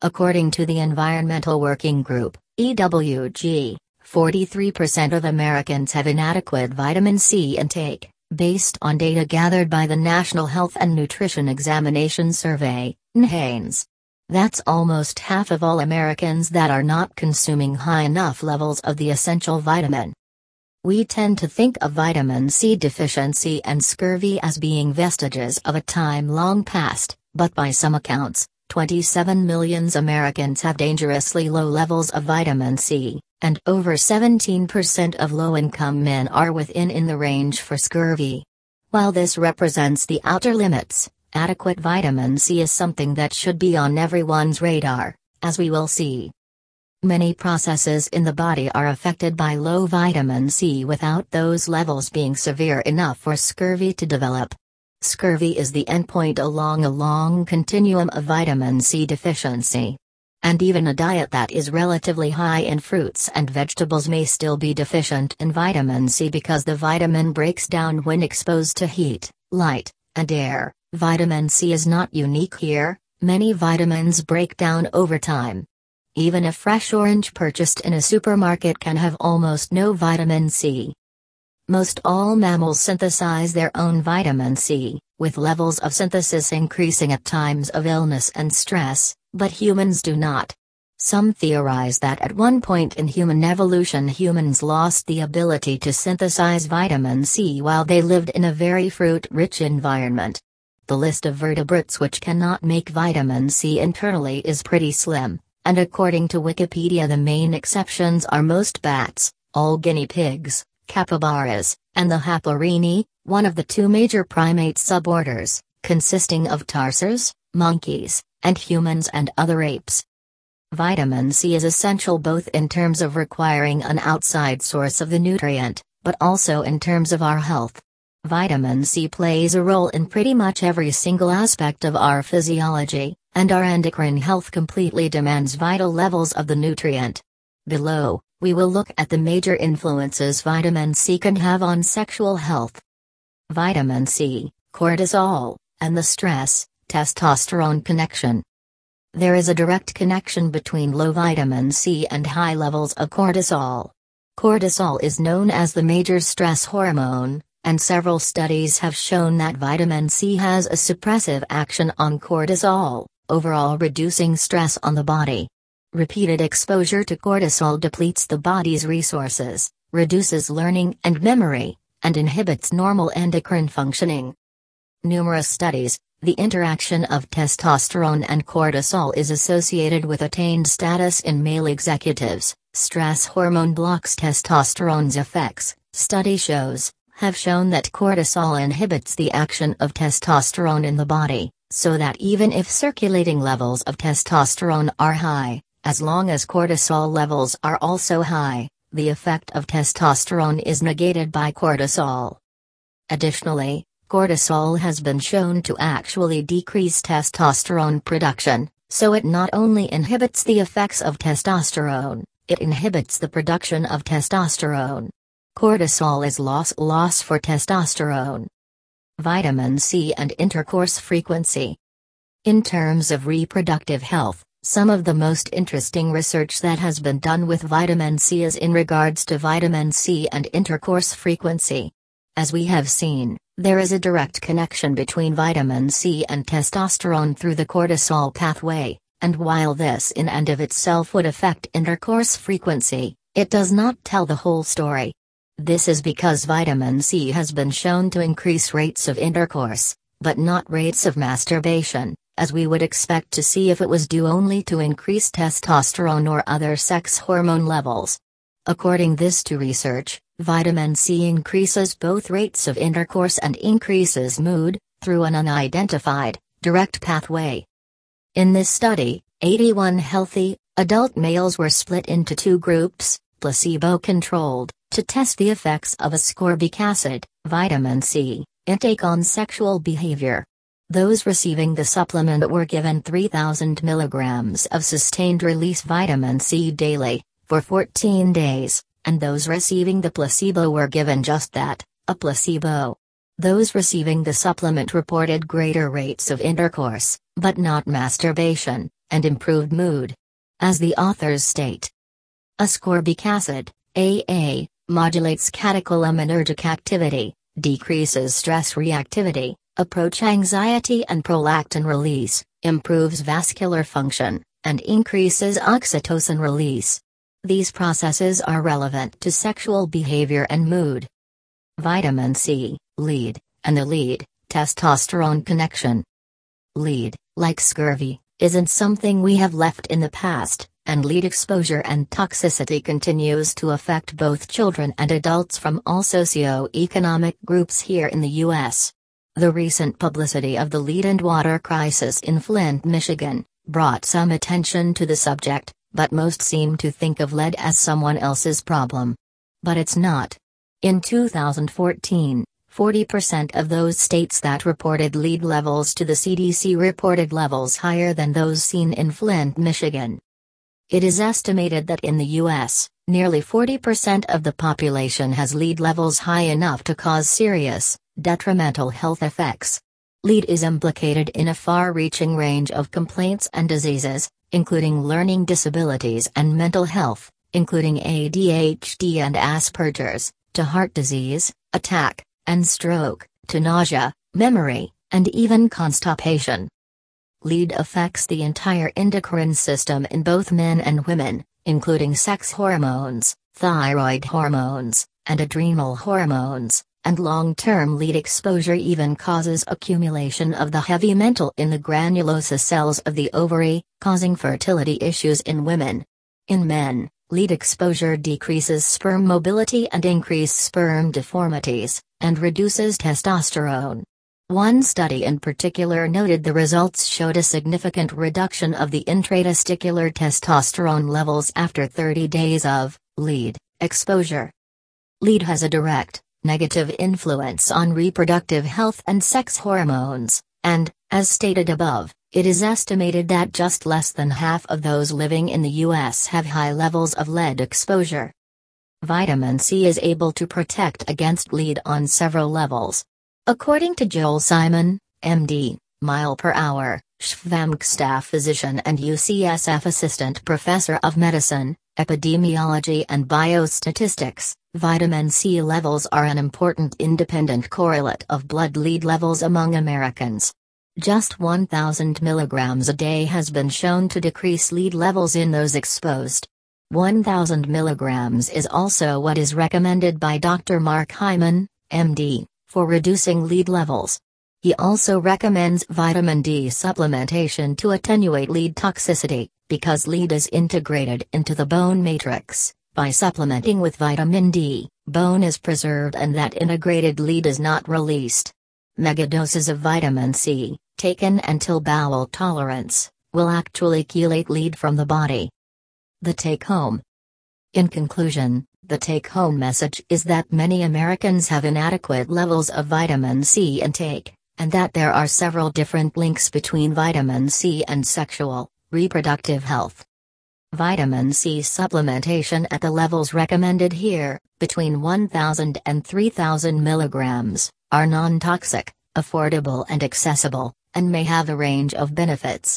According to the Environmental Working Group, EWG, 43% of Americans have inadequate vitamin C intake, based on data gathered by the National Health and Nutrition Examination Survey, NHANES. That's almost half of all Americans that are not consuming high enough levels of the essential vitamin. We tend to think of vitamin C deficiency and scurvy as being vestiges of a time long past, but by some accounts, 27 million Americans have dangerously low levels of vitamin C, and over 17% of low income men are within in the range for scurvy. While this represents the outer limits, adequate vitamin C is something that should be on everyone's radar, as we will see. Many processes in the body are affected by low vitamin C without those levels being severe enough for scurvy to develop. Scurvy is the endpoint along a long continuum of vitamin C deficiency. And even a diet that is relatively high in fruits and vegetables may still be deficient in vitamin C because the vitamin breaks down when exposed to heat, light, and air. Vitamin C is not unique here, many vitamins break down over time. Even a fresh orange purchased in a supermarket can have almost no vitamin C. Most all mammals synthesize their own vitamin C, with levels of synthesis increasing at times of illness and stress, but humans do not. Some theorize that at one point in human evolution humans lost the ability to synthesize vitamin C while they lived in a very fruit-rich environment. The list of vertebrates which cannot make vitamin C internally is pretty slim, and according to Wikipedia the main exceptions are most bats, all guinea pigs, capybaras, and the Haplorhini, one of the two major primate suborders, consisting of tarsiers, monkeys, and humans and other apes. Vitamin C is essential both in terms of requiring an outside source of the nutrient, but also in terms of our health. Vitamin C plays a role in pretty much every single aspect of our physiology, and our endocrine health completely demands vital levels of the nutrient. Below, we will look at the major influences vitamin C can have on sexual health. Vitamin C, cortisol, and the stress testosterone connection. There is a direct connection between low vitamin C and high levels of cortisol. Cortisol is known as the major stress hormone, and several studies have shown that vitamin C has a suppressive action on cortisol, overall reducing stress on the body. Repeated exposure to cortisol depletes the body's resources, reduces learning and memory, and inhibits normal endocrine functioning. Numerous studies, the interaction of testosterone and cortisol is associated with attained status in male executives. Stress hormone blocks testosterone's effects, study shows, have shown that cortisol inhibits the action of testosterone in the body, so that even if circulating levels of testosterone are high, as long as cortisol levels are also high, the effect of testosterone is negated by cortisol. Additionally, cortisol has been shown to actually decrease testosterone production, so it not only inhibits the effects of testosterone, it inhibits the production of testosterone. Cortisol is loss loss for testosterone. Vitamin C and intercourse frequency. In terms of reproductive health, some of the most interesting research that has been done with vitamin C is in regards to vitamin C and intercourse frequency. As we have seen, there is a direct connection between vitamin C and testosterone through the cortisol pathway, and while this in and of itself would affect intercourse frequency, it does not tell the whole story. This is because vitamin C has been shown to increase rates of intercourse, but not rates of masturbation, as we would expect to see if it was due only to increased testosterone or other sex hormone levels. According this to research, Vitamin C increases both rates of intercourse and increases mood, through an unidentified, direct pathway. In this study, 81 healthy, adult males were split into two groups, placebo controlled, to test the effects of ascorbic acid, vitamin C, intake on sexual behavior. Those receiving the supplement were given 3,000 milligrams of sustained release vitamin C daily, for 14 days and those receiving the placebo were given just that, a placebo. Those receiving the supplement reported greater rates of intercourse, but not masturbation, and improved mood. As the authors state, ascorbic acid, AA, modulates catecholaminergic activity, decreases stress reactivity, approach anxiety and prolactin release, improves vascular function, and increases oxytocin release. These processes are relevant to sexual behavior and mood. Vitamin C, lead, and the lead, testosterone connection. Lead, like scurvy, isn't something we have left in the past, and lead exposure and toxicity continues to affect both children and adults from all socio-economic groups here in the U.S. The recent publicity of the lead and water crisis in Flint, Michigan, brought some attention to the subject, but most seem to think of lead as someone else's problem. But it's not. In 2014, 40% of those states that reported lead levels to the CDC reported levels higher than those seen in Flint, Michigan. It is estimated that in the U.S., nearly 40% of the population has lead levels high enough to cause serious, detrimental health effects. Lead is implicated in a far reaching range of complaints and diseases, including learning disabilities and mental health, including ADHD and Asperger's, to heart disease, attack, and stroke, to nausea, memory, and even constipation. Lead affects the entire endocrine system in both men and women, including sex hormones, thyroid hormones, and adrenal hormones, and long-term lead exposure even causes accumulation of the heavy metal in the granulosa cells of the ovary, causing fertility issues in women. In men, lead exposure decreases sperm mobility and increases sperm deformities, and reduces testosterone. One study in particular noted the results showed a significant reduction of the intratesticular testosterone levels after 30 days of lead exposure. Lead has a direct, negative influence on reproductive health and sex hormones, and, as stated above, it is estimated that just less than half of those living in the U.S. have high levels of lead exposure. Vitamin C is able to protect against lead on several levels, According to Joel Simon, MD, mile per hour, SFVAMC staff physician and UCSF assistant professor of medicine, epidemiology and biostatistics, vitamin C levels are an important independent correlate of blood lead levels among Americans. Just 1,000 milligrams a day has been shown to decrease lead levels in those exposed. 1,000 milligrams is also what is recommended by Dr. Mark Hyman, MD, for reducing lead levels. He also recommends vitamin D supplementation to attenuate lead toxicity, because lead is integrated into the bone matrix. By supplementing with vitamin D, bone is preserved and that integrated lead is not released. Megadoses of vitamin C, taken until bowel tolerance, will actually chelate lead from the body. The take home. In conclusion, the take home message is that many Americans have inadequate levels of vitamin C intake, and that there are several different links between vitamin C and sexual, reproductive health. Vitamin C supplementation at the levels recommended here, between 1,000 and 3,000 milligrams, are non toxic, affordable, and accessible, and may have a range of benefits.